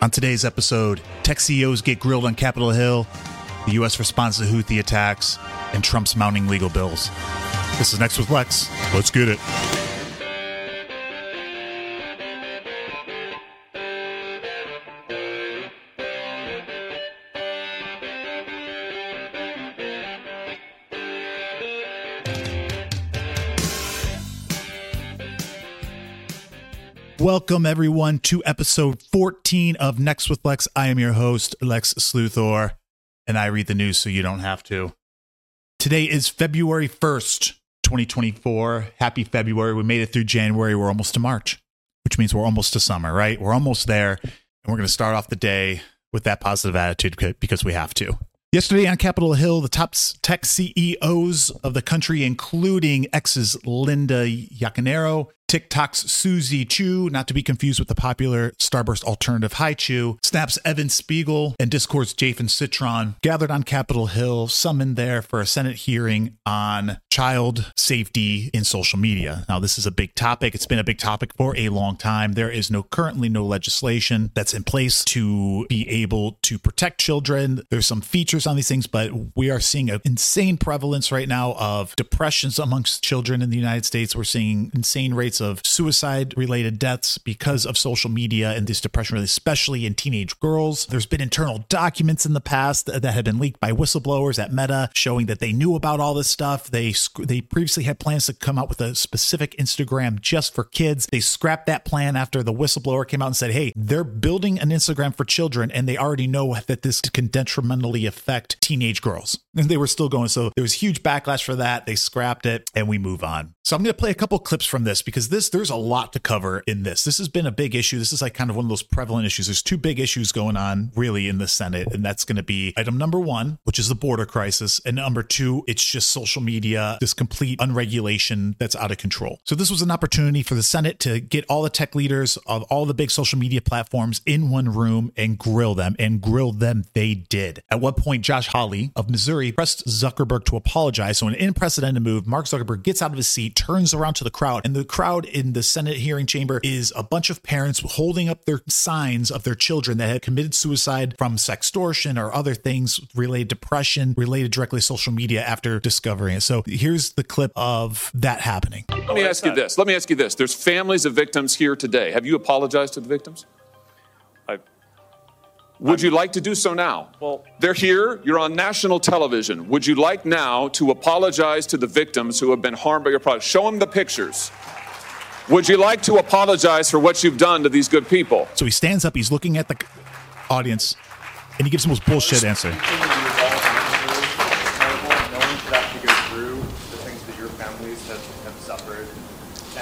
On today's episode, tech CEOs get grilled on Capitol Hill, the U.S. responds to Houthi attacks, and Trump's mounting legal bills. This is Next with Lex. Let's get it. Welcome, everyone, to episode 14 of Next with Lex. I am your host, Lex Luthor, and I read the news so you don't have to. Today is February 1st, 2024. Happy February. We made it through January. We're almost to March, which means we're almost to summer, right? We're almost there. And we're going to start off the day with that positive attitude because we have to. Yesterday on Capitol Hill, the top tech CEOs of the country, including X's Linda Yaccarino, TikTok's Shou Zi Chew, not to be confused with the popular Starburst alternative Hi-Chew, Snap's Evan Spiegel, and Discord's Jason Citron gathered on Capitol Hill, summoned there for a Senate hearing on child safety in social media. Now, this is a big topic. It's been a big topic for a long time. There is no currently no legislation that's in place to be able to protect children. There's some features on these things, but we are seeing an insane prevalence right now of depressions amongst children in the United States. We're seeing insane rates of suicide related deaths because of social media and this depression, especially in teenage girls. There's been internal documents in the past that have been leaked by whistleblowers at Meta showing that they knew about all this stuff. They they previously had plans to come out with a specific Instagram just for kids. They scrapped that plan after the whistleblower came out and said, "Hey, they're building an Instagram for children and they already know that this can detrimentally affect teenage girls." And they were still going. So there was huge backlash for that. They scrapped it and we move on. So I'm going to play a couple clips from this because this there's a lot to cover in this. This has been a big issue. This is like kind of one of those prevalent issues. There's two big issues going on really in the Senate, and that's going to be item number one, which is the border crisis, and number two, it's just social media, this complete unregulation that's out of control. So this was an opportunity for the Senate to get all the tech leaders of all the big social media platforms in one room and grill them, and grill them they did. At one point, Josh Hawley of Missouri pressed Zuckerberg to apologize. So an unprecedented move, Mark Zuckerberg gets out of his seat turns around to the crowd, and the crowd in the Senate hearing chamber is a bunch of parents holding up their signs of their children that had committed suicide from sextortion or other things related depression, related directly to social media after discovering it. So here's the clip of that happening. Let me oh, ask you this. Let me ask you this. There's families of victims here today. Have you apologized to the victims? Would you like to do so now? Well, they're here. You're on national television. Would you like now to apologize to the victims who have been harmed by your product? Show them the pictures. Would you like to apologize for what you've done to these good people? So he stands up, he's looking at the audience, and he gives the most bullshit answer.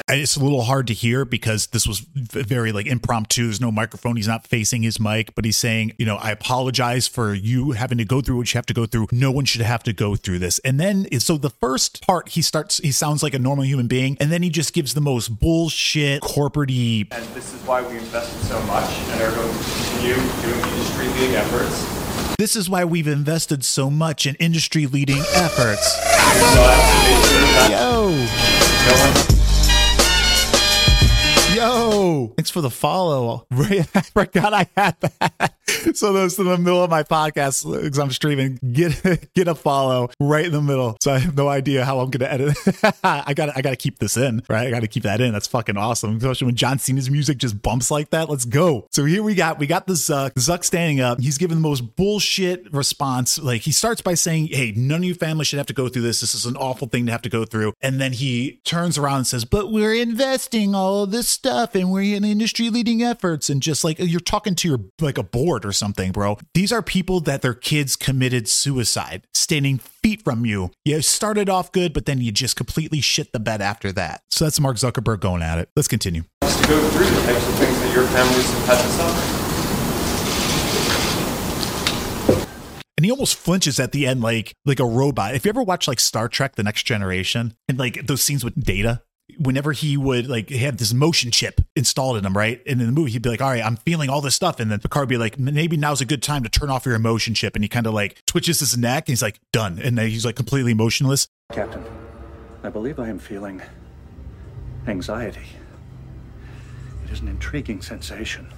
It's a little hard to hear because this was very like impromptu. There's no microphone. He's not facing his mic, but he's saying, you know, I apologize for you having to go through what you have to go through. No one should have to go through this. And then, so the first part, he starts, he sounds like a normal human being, and then he just gives the most bullshit corporate And this is why we invested so much and are going to continue doing industry leading efforts. This is why we've invested so much in industry leading efforts. Yo. Yo, thanks for the follow. I forgot I had that. So those in the middle of my podcast because I'm streaming, get get a follow right in the middle. So I have no idea how I'm gonna edit. I got I got to keep this in, right? I got to keep that in. That's fucking awesome, especially when John Cena's music just bumps like that. Let's go. So here we got we got the Zuck. Uh, Zuck standing up. He's giving the most bullshit response. Like he starts by saying, "Hey, none of your family should have to go through this. This is an awful thing to have to go through." And then he turns around and says, "But we're investing all of this stuff and we're in industry leading efforts." And just like you're talking to your like a board or something, bro. These are people that their kids committed suicide, standing feet from you. You started off good, but then you just completely shit the bed after that. So that's Mark Zuckerberg going at it. Let's continue. Just to go through the types of things that your families have had to suffer. and he almost flinches at the end like like a robot. If you ever watch like Star Trek: The Next Generation and like those scenes with Data, whenever he would like he had this motion chip installed in him, right? And in the movie, he'd be like, "All right, I'm feeling all this stuff," and then Picard would be like, "Maybe now's a good time to turn off your emotion chip." And he kind of like twitches his neck, and he's like, "Done," and then he's like completely motionless. Captain, I believe I am feeling anxiety. It is an intriguing sensation.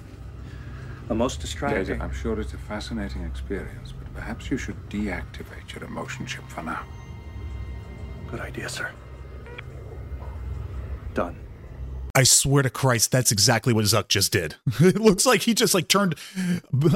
The most distracting. I'm sure it's a fascinating experience, but perhaps you should deactivate your emotion chip for now. Good idea, sir. Done. I swear to Christ, that's exactly what Zuck just did. it looks like he just like turned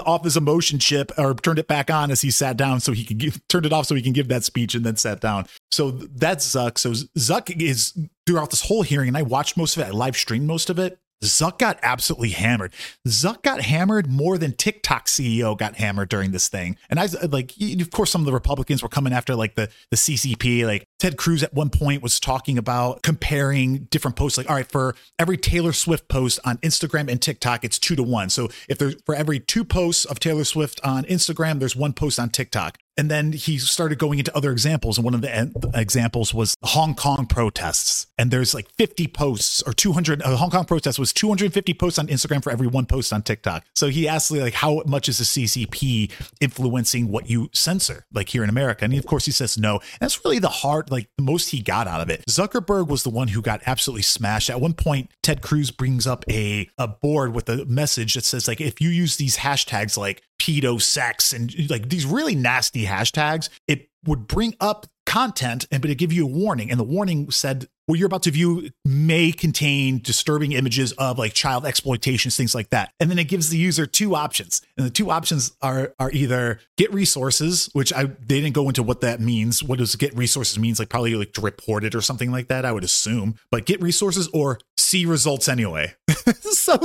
off his emotion chip or turned it back on as he sat down so he could give turned it off so he can give that speech and then sat down. So that's Zuck. So Zuck is throughout this whole hearing, and I watched most of it, I live streamed most of it. Zuck got absolutely hammered. Zuck got hammered more than TikTok CEO got hammered during this thing. And I like, of course, some of the Republicans were coming after like the the CCP. Like Ted Cruz at one point was talking about comparing different posts. Like, all right, for every Taylor Swift post on Instagram and TikTok, it's two to one. So if there's for every two posts of Taylor Swift on Instagram, there's one post on TikTok. And then he started going into other examples. And one of the examples was Hong Kong protests. And there's like 50 posts or 200. Uh, Hong Kong protests was 250 posts on Instagram for every one post on TikTok. So he asked, like, how much is the CCP influencing what you censor, like here in America? And of course, he says no. And that's really the hard, like, the most he got out of it. Zuckerberg was the one who got absolutely smashed. At one point, Ted Cruz brings up a, a board with a message that says, like, if you use these hashtags like pedo sex and like these really nasty hashtags, it would bring up content and but it give you a warning and the warning said what you're about to view may contain disturbing images of like child exploitations, things like that. And then it gives the user two options. And the two options are are either get resources, which I they didn't go into what that means. What does get resources means? Like probably like to report it or something like that, I would assume. But get resources or see results anyway. so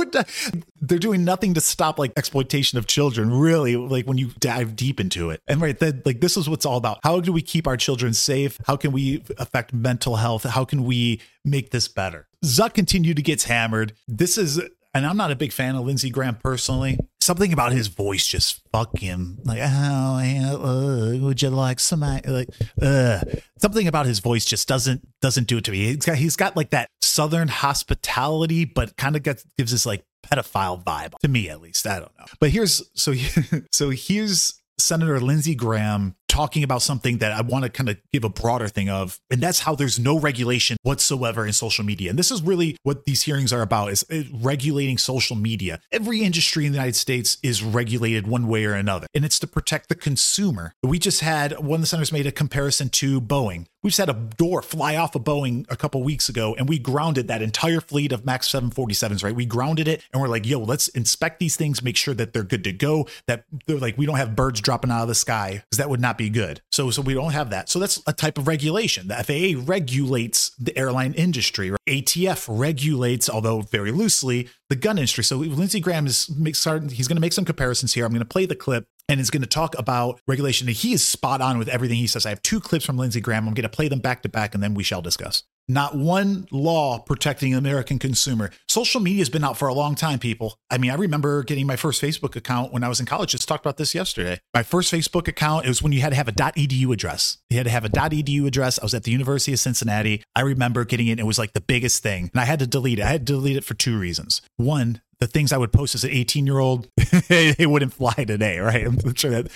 they're doing nothing to stop like exploitation of children, really, like when you dive deep into it. And right, that like this is what's all about. How do we keep our children safe? How can we affect mental health? How can we make this better? Zuck continued to get hammered. This is and I'm not a big fan of Lindsey Graham personally. Something about his voice just fuck him. Like, oh, uh, would you like some like uh. something about his voice just doesn't doesn't do it to me. He's got he's got like that southern hospitality, but kind of gets gives this like pedophile vibe to me at least. I don't know. But here's so so here's Senator Lindsey Graham talking about something that I want to kind of give a broader thing of, and that's how there's no regulation whatsoever in social media. And this is really what these hearings are about is regulating social media. Every industry in the United States is regulated one way or another, and it's to protect the consumer. We just had one of the senators made a comparison to Boeing. We just had a door fly off a Boeing a couple weeks ago, and we grounded that entire fleet of Max 747s, right? We grounded it, and we're like, yo, let's inspect these things, make sure that they're good to go, that they're like, we don't have birds dropping out of the sky, because that would not be good. So, so we don't have that. So that's a type of regulation. The FAA regulates the airline industry. Right? ATF regulates, although very loosely, the gun industry. So Lindsey Graham is starting, he's going to make some comparisons here. I'm going to play the clip and is going to talk about regulation. He is spot on with everything he says. I have two clips from Lindsey Graham. I'm going to play them back to back and then we shall discuss. Not one law protecting the American consumer. Social media has been out for a long time, people. I mean, I remember getting my first Facebook account when I was in college. Just talked about this yesterday. My first Facebook account, it was when you had to have a .edu address. You had to have a .edu address. I was at the University of Cincinnati. I remember getting it. It was like the biggest thing. And I had to delete it. I had to delete it for two reasons. One, the things I would post as an 18 year old, it wouldn't fly today, right? I'm sure that,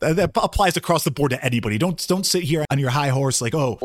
that, that applies across the board to anybody. Don't don't sit here on your high horse like, oh,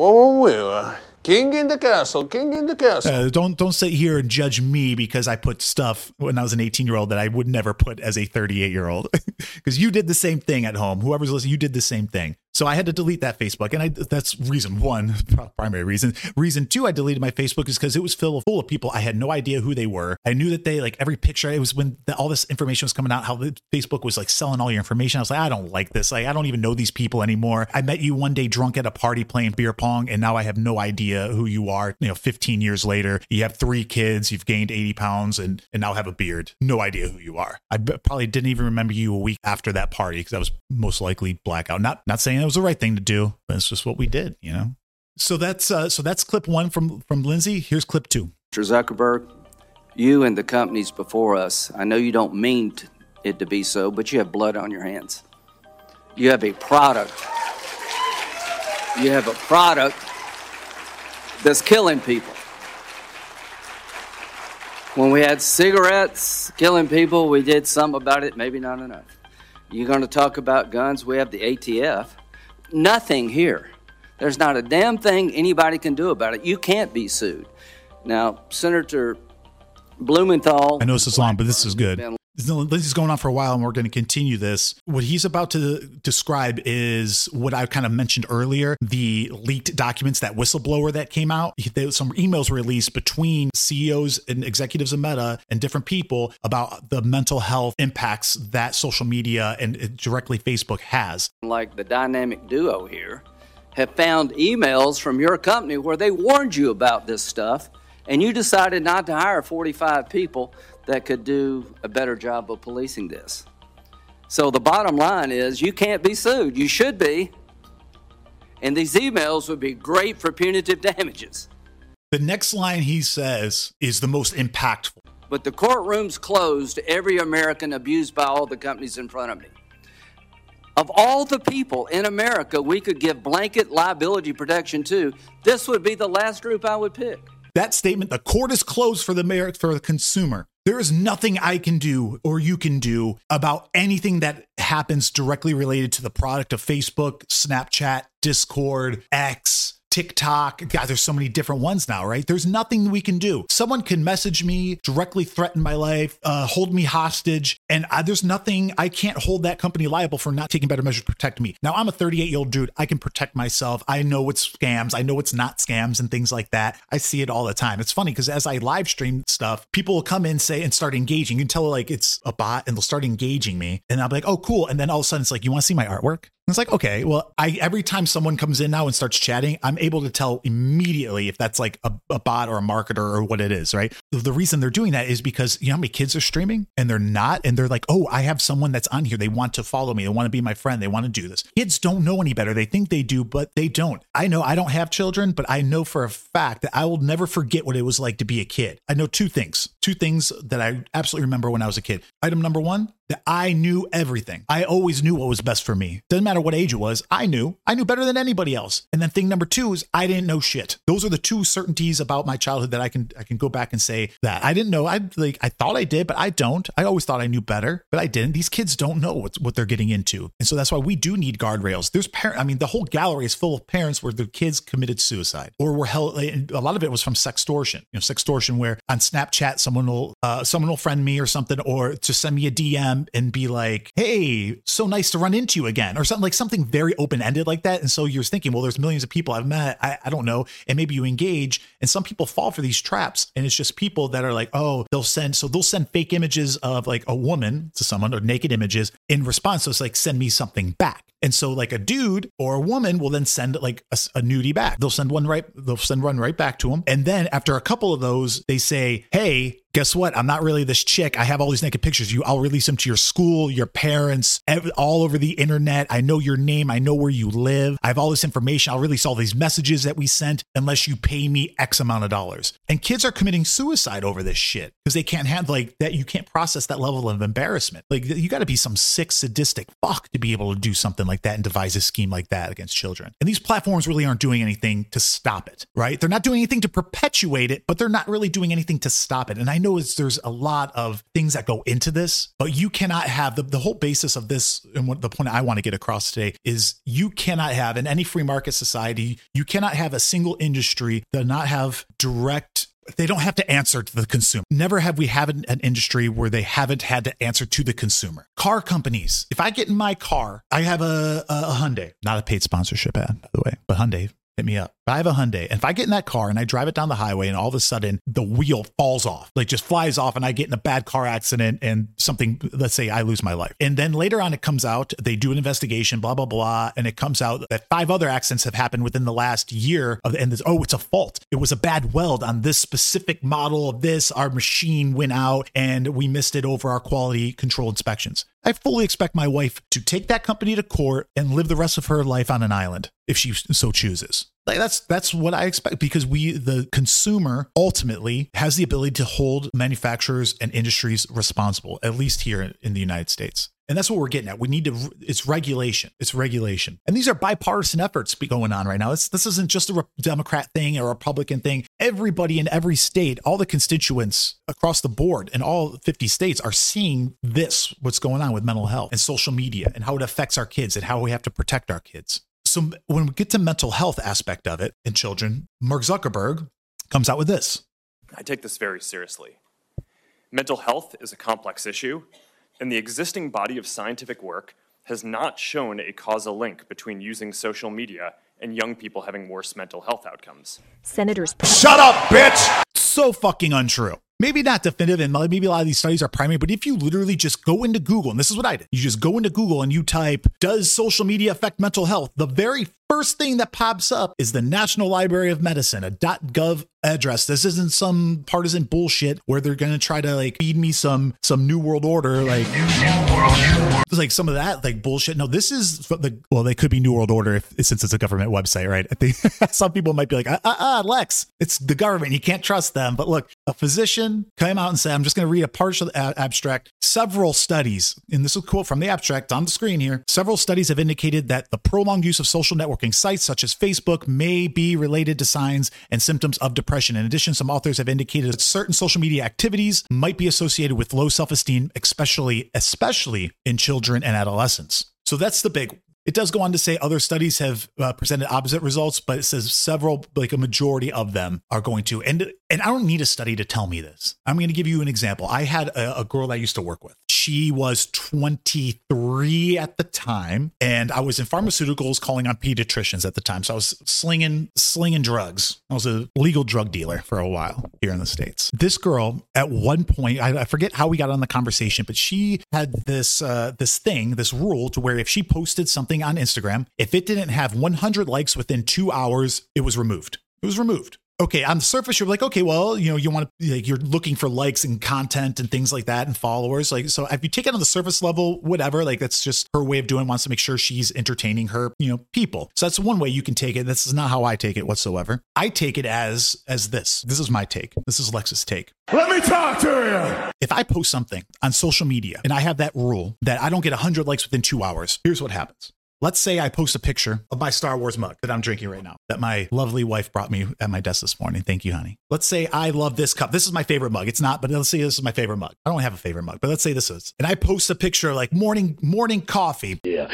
King in the castle, king in the castle. Uh, don't don't sit here and judge me because I put stuff when I was an 18 year old that I would never put as a 38 year old because you did the same thing at home. Whoever's listening, you did the same thing. So I had to delete that Facebook, and I that's reason one, primary reason. Reason two, I deleted my Facebook is because it was full of, full of people. I had no idea who they were. I knew that they like every picture. It was when the, all this information was coming out, how Facebook was like selling all your information. I was like, I don't like this. Like, I don't even know these people anymore. I met you one day drunk at a party playing beer pong, and now I have no idea who you are. You know, 15 years later, you have three kids, you've gained 80 pounds, and and now have a beard. No idea who you are. I probably didn't even remember you a week after that party because I was most likely blackout. Not not saying was the right thing to do, but it's just what we did, you know. So that's uh, so that's clip one from from Lindsey. Here's clip two. Mr. Zuckerberg, you and the companies before us. I know you don't mean it to be so, but you have blood on your hands. You have a product. You have a product that's killing people. When we had cigarettes killing people, we did some about it, maybe not enough. You're going to talk about guns, we have the ATF. Nothing here. There's not a damn thing anybody can do about it. You can't be sued. Now, Senator Blumenthal. I know this is long, but this is good. This is going on for a while and we're going to continue this. What he's about to describe is what I kind of mentioned earlier the leaked documents, that whistleblower that came out. Some emails released between CEOs and executives of Meta and different people about the mental health impacts that social media and uh, directly Facebook has. Like the dynamic duo here have found emails from your company where they warned you about this stuff and you decided not to hire 45 people that could do a better job of policing this. So the bottom line is you can't be sued. You should be. And these emails would be great for punitive damages. The next line he says is the most impactful. But the courtroom's closed every American abused by all the companies in front of me. Of all the people in America we could give blanket liability protection to, this would be the last group I would pick. That statement, the court is closed for the merit for the consumer. There is nothing I can do or you can do about anything that happens directly related to the product of Facebook, Snapchat, Discord, X, TikTok. God, there's so many different ones now, right? There's nothing we can do. Someone can message me, directly threaten my life, uh, hold me hostage, and I, there's nothing I can't hold that company liable for not taking better measures to protect me. Now, I'm a 38 year old dude. I can protect myself. I know it's scams. I know it's not scams and things like that. I see it all the time. It's funny because as I live stream stuff, people will come in, say, and start engaging. You can tell like it's a bot and they'll start engaging me. And I'll be like, oh, cool. And then all of a sudden it's like, you want to see my artwork? And it's like, okay, well, I every time someone comes in now and starts chatting, I'm able to tell immediately if that's like a, a bot or a marketer or what it is, right? The, the reason they're doing that is because you know how many kids are streaming and they're not, and they're like, oh, I have someone that's on here. They want to follow me. They want to be my friend. They want to do this. Kids don't know any better. They think they do, but they don't. I know I don't have children, but I know for a fact that I will never forget what it was like to be a kid. I know two things, two things that I absolutely remember when I was a kid. Item number one, that I knew everything. I always knew what was best for me. Doesn't matter what age it was, I knew. I knew better than anybody else. And then thing number 2 is I didn't know shit. Those are the two certainties about my childhood that I can I can go back and say that I didn't know. I like I thought I did, but I don't. I always thought I knew better, but I didn't. These kids don't know what what they're getting into. And so that's why we do need guardrails. There's parent I mean the whole gallery is full of parents where their kids committed suicide or were held a lot of it was from sextortion. You know, sextortion where on Snapchat someone will uh, someone will friend me or something or to send me a DM and be like like, hey, so nice to run into you again, or something like something very open ended like that. And so you're thinking, well, there's millions of people I've met. I, I don't know. And maybe you engage, and some people fall for these traps. And it's just people that are like, oh, they'll send, so they'll send fake images of like a woman to someone or naked images in response. So it's like, send me something back. And so like a dude or a woman will then send like a, a nudie back. They'll send one right, they'll send one right back to them. And then after a couple of those, they say, hey, guess what? I'm not really this chick. I have all these naked pictures. You, I'll release them to your school, your parents, all over the internet. I know your name. I know where you live. I have all this information. I'll release all these messages that we sent unless you pay me X amount of dollars. And kids are committing suicide over this shit because they can't have like that. You can't process that level of embarrassment. Like you got to be some sick, sadistic fuck to be able to do something like that and devise a scheme like that against children. And these platforms really aren't doing anything to stop it, right? They're not doing anything to perpetuate it, but they're not really doing anything to stop it. And I know it's, there's a lot of things that go into this, but you cannot have the, the whole basis of this. And what the point I want to get across today is you cannot have in any free market society, you cannot have a single industry that not have direct they don't have to answer to the consumer. Never have we had an, industry where they haven't had to answer to the consumer. Car companies. If I get in my car, I have a, a, a Hyundai, not a paid sponsorship ad, by the way, but Hyundai hit me up. If I have a Hyundai, and if I get in that car and I drive it down the highway, and all of a sudden the wheel falls off, like just flies off, and I get in a bad car accident and something, let's say I lose my life, and then later on it comes out, they do an investigation, blah blah blah, and it comes out that five other accidents have happened within the last year of, and oh, it's a fault. It was a bad weld on this specific model of this. Our machine went out, and we missed it over our quality control inspections. I fully expect my wife to take that company to court and live the rest of her life on an island if she so chooses. Like that's that's what I expect because we the consumer ultimately has the ability to hold manufacturers and industries responsible at least here in the United States. And that's what we're getting at. We need to, it's regulation. It's regulation. And these are bipartisan efforts going on right now. It's, this isn't just a Democrat thing or a Republican thing. Everybody in every state, all the constituents across the board in all 50 states are seeing this, what's going on with mental health and social media and how it affects our kids and how we have to protect our kids. So when we get to mental health aspect of it in children, Mark Zuckerberg comes out with this. I take this very seriously. Mental health is a complex issue And the existing body of scientific work has not shown a causal link between using social media and young people having worse mental health outcomes. Senators. Shut up, bitch! So fucking untrue. Maybe not definitive, and maybe a lot of these studies are primary, but if you literally just go into Google, and this is what I did, you just go into Google and you type, does social media affect mental health? The very first thing that pops up is the National Library of Medicine, a .gov address. This isn't some partisan bullshit where they're going to try to like feed me some some new world order like like some of that like bullshit. No, this is the well, they could be new world order if since it's a government website, right? I think some people might be like, ah, ah, ah, Lex, it's the government. You can't trust them. But look, a physician came out and said, I'm just going to read a partial a- abstract. Several studies, and this is a quote from the abstract on the screen here. Several studies have indicated that the prolonged use of social sites such as Facebook may be related to signs and symptoms of depression. In addition, some authors have indicated that certain social media activities might be associated with low self-esteem, especially especially in children and adolescents. So that's the big it does go on to say other studies have uh, presented opposite results, but it says several, like a majority of them, are going to. And and I don't need a study to tell me this. I'm going to give you an example. I had a, a girl I used to work with. She was 23 at the time, and I was in pharmaceuticals calling on pediatricians at the time. So I was slinging slinging drugs. I was a legal drug dealer for a while here in the states. This girl, at one point, I, I forget how we got on the conversation, but she had this uh, this thing, this rule, to where if she posted something on Instagram, if it didn't have 100 likes within two hours, it was removed. It was removed okay on the surface you're like okay well you know you want to like you're looking for likes and content and things like that and followers like so if you take it on the surface level whatever like that's just her way of doing wants to make sure she's entertaining her you know people. So that's one way you can take it. This is not how i take it whatsoever. I take it as as this. This is my take. This is lex's take. Let me talk to you. if I post something on social media and I have that rule that I don't get 100 likes within two hours, here's what happens. Let's say I post a picture of my Star Wars mug that I'm drinking right now, that my lovely wife brought me at my desk this morning. Thank you, honey. Let's say I love this cup. This is my favorite mug. It's not, but let's say this is my favorite mug. I don't have a favorite mug, but let's say this is. And I post a picture like morning morning coffee, Yeah.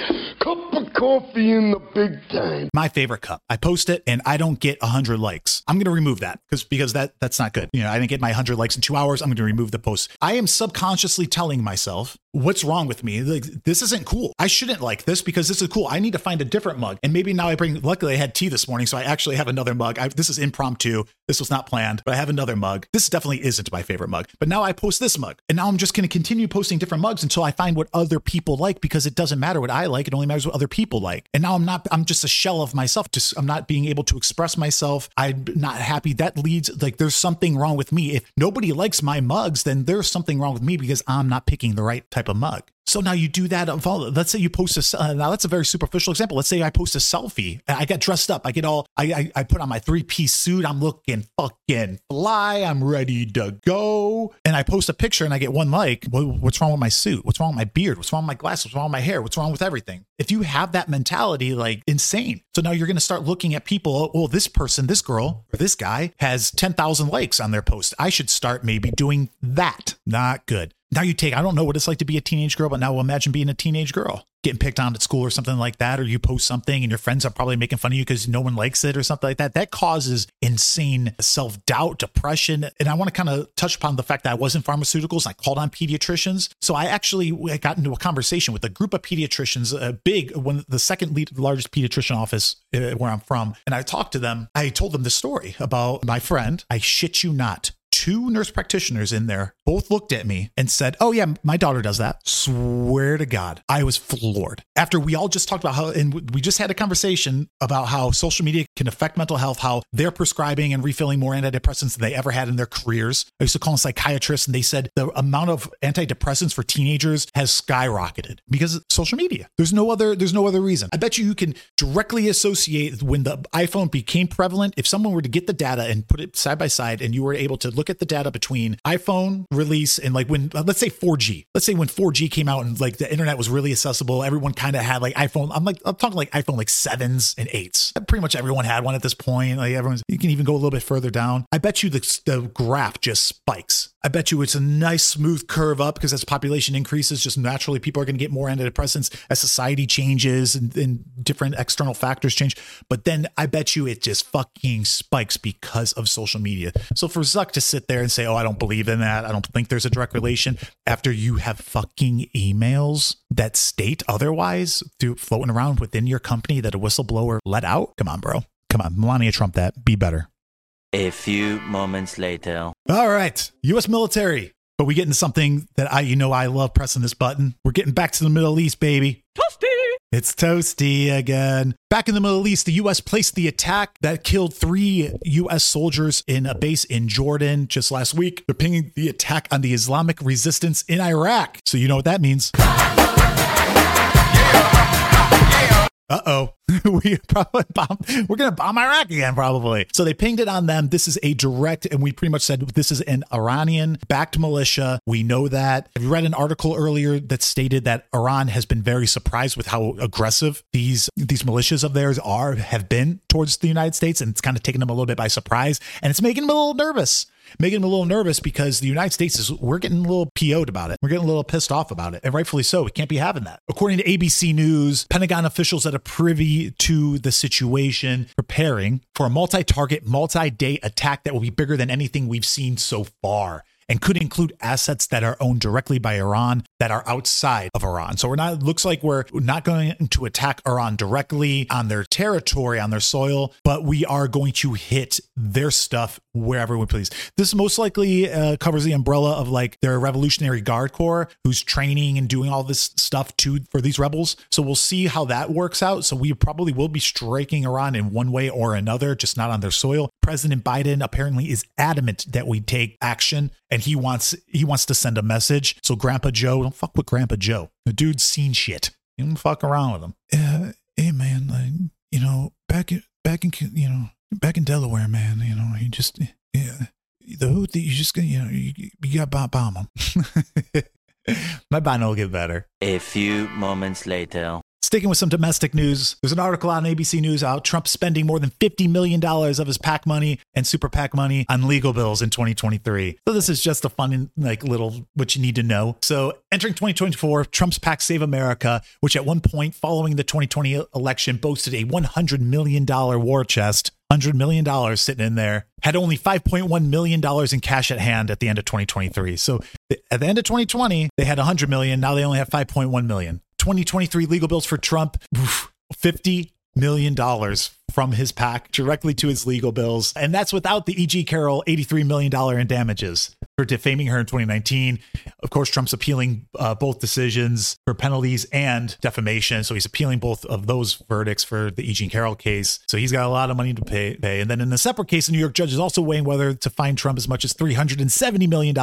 Cup of coffee in the big time. my favorite cup. I post it and I don't get 100 likes. I'm going to remove that because because that that's not good. You know, I didn't get my 100 likes in 2 hours. I'm going to remove the post. I am subconsciously telling myself, what's wrong with me? Like this isn't cool. I shouldn't like this because this is cool. I need to find a different mug. And maybe now I bring luckily I had tea this morning, so I actually have another mug. I, this is impromptu. This was not planned, but I have another mug. This definitely isn't my favorite mug. But now I post this mug. And now I'm just going to continue posting different mugs until I find what other people like because it doesn't matter what I like. It only matters what other people like. And now I'm not I'm just a shell of myself. Just I'm not being able to express myself. I'm not happy. That leads like there's something wrong with me. If nobody likes my mugs, then there's something wrong with me because I'm not picking the right type of mug. So now you do that. Of let's say you post a. Uh, now that's a very superficial example. Let's say I post a selfie. I get dressed up. I get all. I I, I put on my three piece suit. I'm looking fucking fly. I'm ready to go. And I post a picture and I get one like. What, what's wrong with my suit? What's wrong with my beard? What's wrong with my glasses? What's wrong with my hair? What's wrong with everything? If you have that mentality, like insane. So now you're going to start looking at people. Oh, this person, this girl, or this guy has ten thousand likes on their post. I should start maybe doing that. Not good now you take i don't know what it's like to be a teenage girl but now imagine being a teenage girl getting picked on at school or something like that or you post something and your friends are probably making fun of you because no one likes it or something like that that causes insane self-doubt depression. And i want to kind of touch upon the fact that i was in pharmaceuticals i called on pediatricians. So i actually got into a conversation with a group of pediatricians a big one the second lead, largest pediatrician office uh, where i'm from. And i talked to them. I told them the story about my friend i shit you not two nurse practitioners in there both looked at me and said, Oh, yeah, my daughter does that. Swear to God, I was floored. After we all just talked about how, and we just had a conversation about how social media can affect mental health, how they're prescribing and refilling more antidepressants than they ever had in their careers. I used to call them psychiatrists, and they said the amount of antidepressants for teenagers has skyrocketed because of social media. There's no other, there's no other reason. I bet you you can directly associate when the iPhone became prevalent. If someone were to get the data and put it side by side, and you were able to look at the data between iPhone release and like when uh, let's say 4G. Let's say when 4G came out and like the internet was really accessible, everyone kind of had like iPhone. I'm like I'm talking like iPhone like sevens and eights. Uh, pretty much everyone had one at this point. Like everyone's you can even go a little bit further down. I bet you the, the graph just spikes. I bet you it's a nice smooth curve up because as population increases, just naturally people are going to get more antidepressants as society changes and, and different external factors change. But then I bet you it just fucking spikes because of social media. So for Zuck to sit there and say, "Oh, I don't believe in that. I don't think there's a direct relation," after you have fucking emails that state otherwise through floating around within your company that a whistleblower let out, come on, bro. Come on, Melania Trump that. Be better. A few moments later. All right, U.S. military. But we get into something that I, you know, I love pressing this button. We're getting back to the Middle East, baby. Toasty! It's toasty again. Back in the Middle East, the U.S. placed the attack that killed three U.S. soldiers in a base in Jordan just last week. They're pinging the attack on the Islamic resistance in Iraq. So you know what that means. Uh oh. we probably bomb, we're going to bomb Iraq again, probably. So they pinged it on them. This is a direct, and we pretty much said this is an Iranian backed militia. We know that. Have read an article earlier that stated that Iran has been very surprised with how aggressive these these militias of theirs are have been towards the United States, and it's kind of taken them a little bit by surprise, and it's making them a little nervous making them a little nervous because the United States is we're getting a little PO'd about it. We're getting a little pissed off about it. And rightfully so. We can't be having that. According to ABC News, Pentagon officials that are privy to the situation preparing for a multi-target, multi-day attack that will be bigger than anything we've seen so far and could include assets that are owned directly by Iran that are outside of Iran. So we're not looks like we're not going to attack Iran directly on their territory, on their soil, but we are going to hit their stuff wherever we please. This most likely uh, covers the umbrella of like their Revolutionary Guard Corps, who's training and doing all this stuff to for these rebels. So we'll see how that works out. So we probably will be striking Iran in one way or another, just not on their soil. President Biden apparently is adamant that we take action, and he wants he wants to send a message. So Grandpa Joe, don't fuck with Grandpa Joe. The dude's seen shit. You don't fuck around with him. Uh, hey man, like you know, back in back in you know back in Delaware, man. You know, he just yeah, the Houthi. You just gonna you know you, you got bomb, bomb him. My Biden will get better. A few moments later. Sticking with some domestic news, there's an article on ABC News out Trump spending more than $50 million of his PAC money and super PAC money on legal bills in 2023. So this is just a fun, like, little what you need to know. So entering 2024, Trump's PAC Save America, which at one point following the 2020 election boasted a $100 million war chest, $100 million sitting in there, had only $5.1 million in cash at hand at the end of 2023. So at the end of 2020, they had 100 million. Now they only have $5.1 million. 2023 legal bills for Trump, $50 million from his PAC directly to his legal bills. And that's without the E.G. Carroll $83 million in damages for defaming her in 2019. Of course, Trump's appealing uh, both decisions for penalties and defamation. So he's appealing both of those verdicts for the E.G. Carroll case. So he's got a lot of money to pay, pay. And then in a separate case, the New York judge is also weighing whether to fine Trump as much as $370 million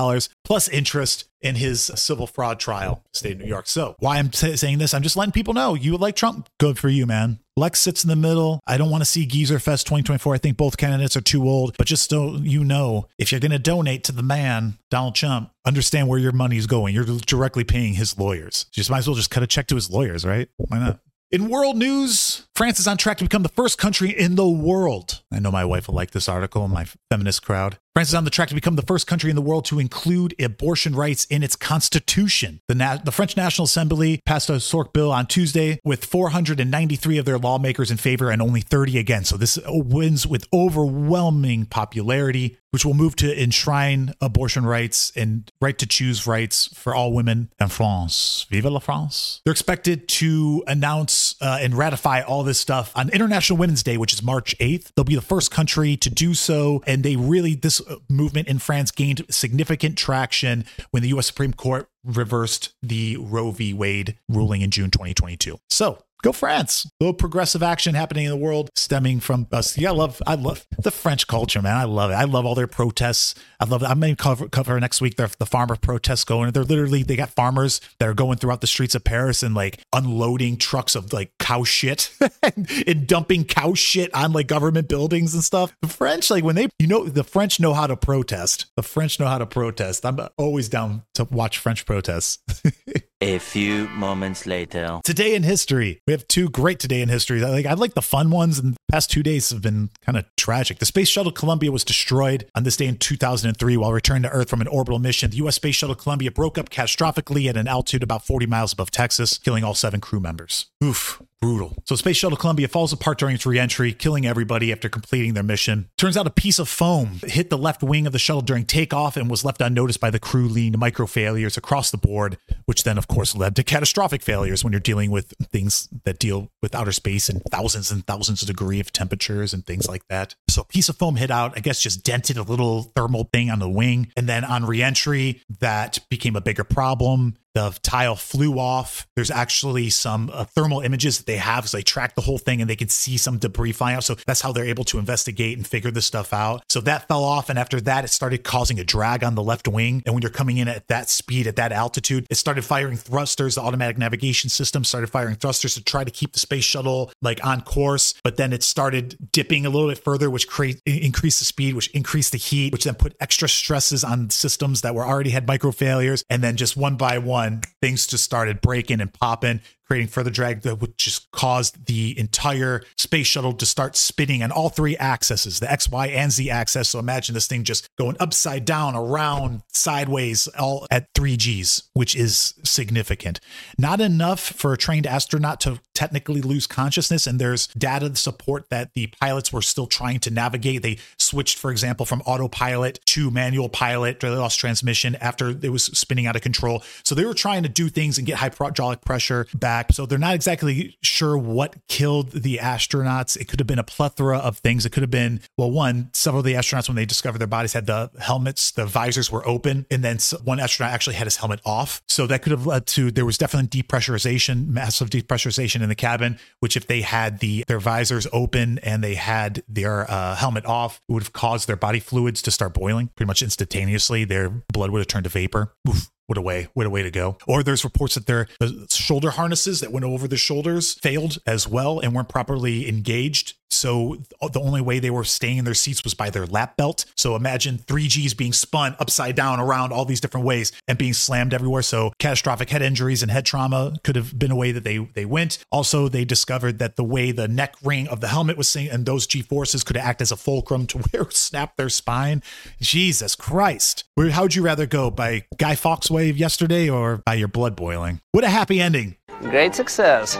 plus interest in his civil fraud trial, state of New York. So why I'm t- saying this, I'm just letting people know you like Trump. Good for you, man. Lex sits in the middle. I don't want to see Geezer Fest 2024. I think both candidates are too old, but just so you know, if you're going to donate to the man, Donald Trump, understand where your money is going. You're directly paying his lawyers. You just might as well just cut a check to his lawyers, right? Why not? In world news, France is on track to become the first country in the world. I know my wife will like this article, my feminist crowd. France is on the track to become the first country in the world to include abortion rights in its constitution. The, Na- the French National Assembly passed a historic bill on Tuesday with 493 of their lawmakers in favor and only 30 against. So this wins with overwhelming popularity, which will move to enshrine abortion rights and right to choose rights for all women in France. Vive la France! They're expected to announce uh, and ratify all this stuff on International Women's Day, which is March 8th. They'll be the first country to do so, and they really this movement in France gained significant traction when the U.S. Supreme Court reversed the Roe v. Wade ruling in June 2022. So go France. A little progressive action happening in the world stemming from us. Yeah, I love I love the French culture, man. I love it. I love all their protests. I love I may cover cover next week their the farmer protests going. They're literally they got farmers that are going throughout the streets of Paris and like unloading trucks of like cow shit and dumping cow shit on like government buildings and stuff. The French, like when they you know the French know how to protest. The French know how to protest. I'm always down to watch French protests. A few moments later. Today in history. We have two great today in history. Like I like the fun ones, and the past two days have been kind of tragic. The space shuttle Columbia was destroyed on this day in 2003 while returning to Earth from an orbital mission. The U.S. space shuttle Columbia broke up catastrophically at an altitude about 40 miles above Texas, killing all seven crew members. Oof. Brutal. So, Space Shuttle Columbia falls apart during its reentry, killing everybody after completing their mission. Turns out a piece of foam hit the left wing of the shuttle during takeoff and was left unnoticed by the crew, to micro failures across the board, which then, of course, led to catastrophic failures when you're dealing with things that deal with outer space and thousands and thousands of degree of temperatures and things like that. So, a piece of foam hit out, I guess, just dented a little thermal thing on the wing. And then on reentry, that became a bigger problem the tile flew off. There's actually some uh, thermal images that they have so they track the whole thing and they can see some debris flying out. So that's how they're able to investigate and figure this stuff out. So that fell off. And after that, it started causing a drag on the left wing. And when you're coming in at that speed, at that altitude, it started firing thrusters. The automatic navigation system started firing thrusters to try to keep the space shuttle like on course. But then it started dipping a little bit further, which create increased the speed, which increased the heat, which then put extra stresses on systems that were already had micro failures. And then just one by one, things just started breaking and popping creating further drag that would just cause the entire space shuttle to start spinning on all three axes, the X, Y, and Z axis. So imagine this thing just going upside down, around, sideways, all at three Gs, which is significant. Not enough for a trained astronaut to technically lose consciousness. And there's data to support that the pilots were still trying to navigate. They switched, for example, from autopilot to manual pilot. They lost transmission after it was spinning out of control. So they were trying to do things and get hydraulic pressure back back. So they're not exactly sure what killed the astronauts. It could have been a plethora of things. It could have been, well, one, several of the astronauts, when they discovered their bodies, had the helmets, the visors were open. And then one astronaut actually had his helmet off. So that could have led to, there was definitely depressurization, massive depressurization in the cabin, which if they had the their visors open and they had their uh, helmet off, would have caused their body fluids to start boiling pretty much instantaneously. Their blood would have turned to vapor. Oof what a way what a way to go or there's reports that their shoulder harnesses that went over the shoulders failed as well and weren't properly engaged so the only way they were staying in their seats was by their lap belt. So imagine 3Gs being spun upside down around all these different ways and being slammed everywhere. So catastrophic head injuries and head trauma could have been a way that they they went. Also, they discovered that the way the neck ring of the helmet was saying and those G forces could act as a fulcrum to where snap their spine. Jesus Christ. How would you rather go by Guy Fawkes wave yesterday or by your blood boiling? What a happy ending. Great success.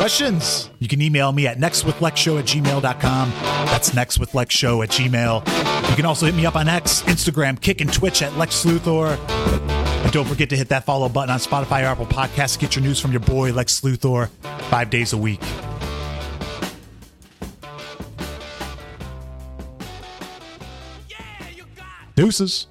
Questions? You can email me at nextwithlexshow at gmail.com. That's nextwithlexshow at gmail. You can also hit me up on X, Instagram, Kick, and Twitch at Lex Luthor. And don't forget to hit that follow button on Spotify or Apple Podcasts to get your news from your boy, Lex Luthor, five days a week. Deuces.